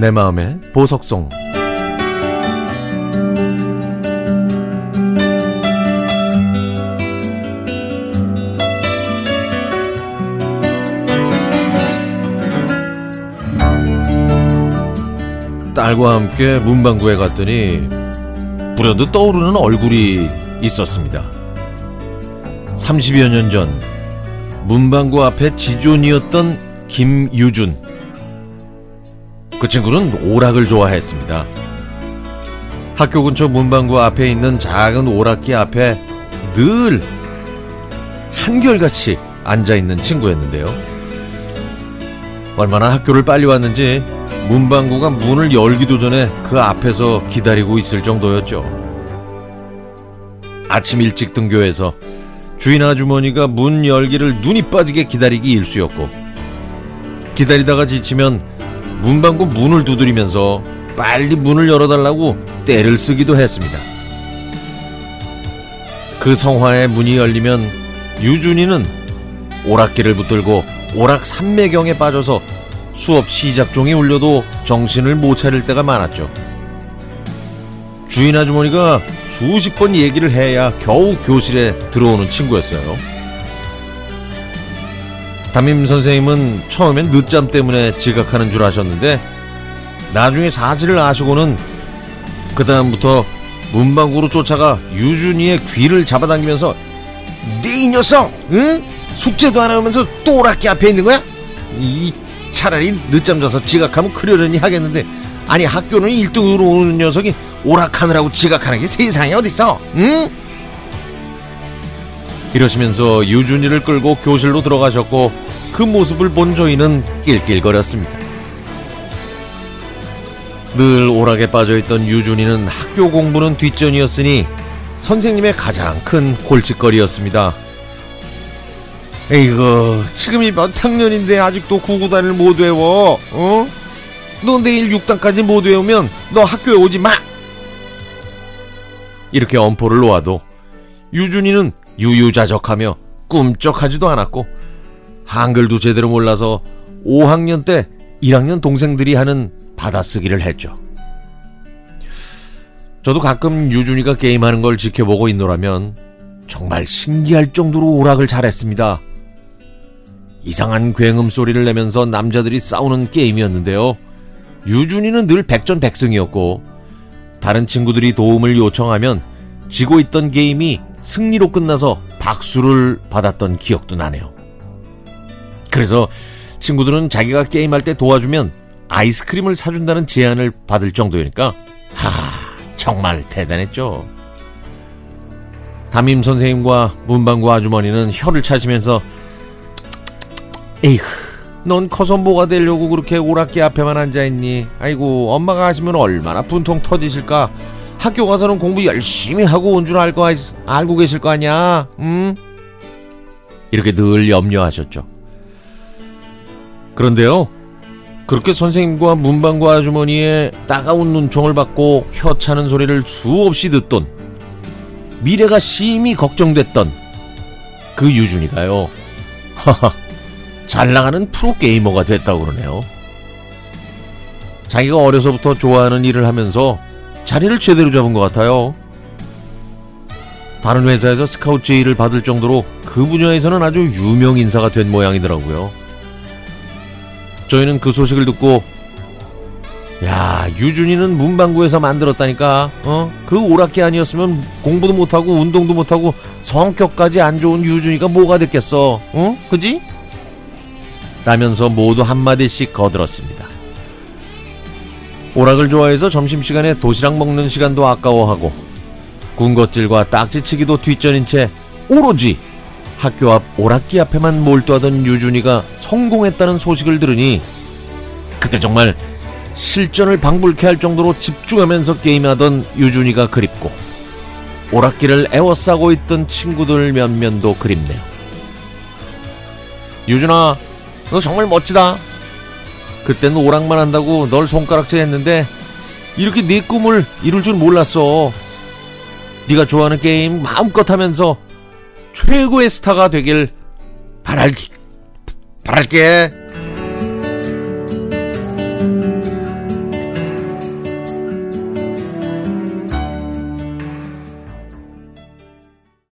내 마음의 보석송 딸과 함께 문방구에 갔더니 불현듯 떠오르는 얼굴이 있었습니다. 30여 년 전 문방구 앞에 지존이었던 김유준. 그 친구는 오락을 좋아했습니다. 학교 근처 문방구 앞에 있는 작은 오락기 앞에 늘 한결같이 앉아 있는 친구였는데요. 얼마나 학교를 빨리 왔는지 문방구가 문을 열기도 전에 그 앞에서 기다리고 있을 정도였죠. 아침 일찍 등교해서 주인 아주머니가 문 열기를 눈이 빠지게 기다리기 일쑤였고 기다리다가 지치면 문방구 문을 두드리면서 빨리 문을 열어달라고 때를 쓰기도 했습니다. 그 성화의 문이 열리면 유준이는 오락기를 붙들고 오락 삼매경에 빠져서 수업 시작 종이 울려도 정신을 못 차릴 때가 많았죠. 주인 아주머니가 수십 번 얘기를 해야 겨우 교실에 들어오는 친구였어요. 담임 선생님은 처음엔 늦잠 때문에 지각하는 줄 아셨는데 나중에 사실을 아시고는 그다음부터 문방구로 쫓아가 유준이의 귀를 잡아당기면서 네 이 녀석! 응? 숙제도 안 하면서 또 오락기 앞에 있는 거야? 이 차라리 늦잠 자서 지각하면 그러려니 하겠는데 아니 학교는 1등으로 오는 녀석이 오락하느라고 지각하는 게 세상에 어딨어 응? 이러시면서 유준이를 끌고 교실로 들어가셨고 그 모습을 본 저희는 낄낄거렸습니다. 늘 오락에 빠져있던 유준이는 학교 공부는 뒷전이었으니 선생님의 가장 큰 골칫거리였습니다. 에이구 지금이 몇 학년인데 아직도 구구단을 못 외워 어? 너 내일 6단까지 못 외우면 너 학교에 오지 마! 이렇게 엄포를 놓아도 유준이는 유유자적하며 꿈쩍하지도 않았고 한글도 제대로 몰라서 5학년 때 1학년 동생들이 하는 받아쓰기를 했죠. 저도 가끔 유준이가 게임하는 걸 지켜보고 있노라면 정말 신기할 정도로 오락을 잘했습니다. 이상한 굉음 소리를 내면서 남자들이 싸우는 게임이었는데요. 유준이는 늘 백전백승이었고 다른 친구들이 도움을 요청하면 지고 있던 게임이 승리로 끝나서 박수를 받았던 기억도 나네요. 그래서 친구들은 자기가 게임할 때 도와주면 아이스크림을 사준다는 제안을 받을 정도니까 하 정말 대단했죠. 담임 선생님과 문방구 아주머니는 혀를 차시면서 에이크 넌 커서 뭐가 되려고 그렇게 오락기 앞에만 앉아있니 아이고 엄마가 하시면 얼마나 분통 터지실까 학교 가서는 공부 열심히 하고 온 줄 알고 알고 계실 거 아니야 응? 이렇게 늘 염려하셨죠 그런데요 그렇게 선생님과 문방구 아주머니의 따가운 눈총을 받고 혀 차는 소리를 수없이 듣던 미래가 심히 걱정됐던 그 유준이가요 하하 잘 나가는 프로게이머가 됐다고 그러네요. 자기가 어려서부터 좋아하는 일을 하면서 자리를 제대로 잡은 것 같아요. 다른 회사에서 스카우트 제의를 받을 정도로 그 분야에서는 아주 유명 인사가 된 모양이더라고요. 저희는 그 소식을 듣고 야 유준이는 문방구에서 만들었다니까 어? 그 오락기 아니었으면 공부도 못하고 운동도 못하고 성격까지 안 좋은 유준이가 뭐가 됐겠어 어? 그지? 라면서 모두 한마디씩 거들었습니다. 오락을 좋아해서 점심시간에 도시락 먹는 시간도 아까워하고 군것질과 딱지치기도 뒷전인 채 오로지 학교 앞 오락기 앞에만 몰두하던 유준이가 성공했다는 소식을 들으니 그때 정말 실전을 방불케 할 정도로 집중하면서 게임하던 유준이가 그립고 오락기를 애워싸고 있던 친구들 몇몇도 그립네요. 유준아 너 정말 멋지다. 그때는 오락만 한다고 널 손가락질 했는데 이렇게 네 꿈을 이룰 줄 몰랐어. 네가 좋아하는 게임 마음껏 하면서 최고의 스타가 되길 바랄 바랄게.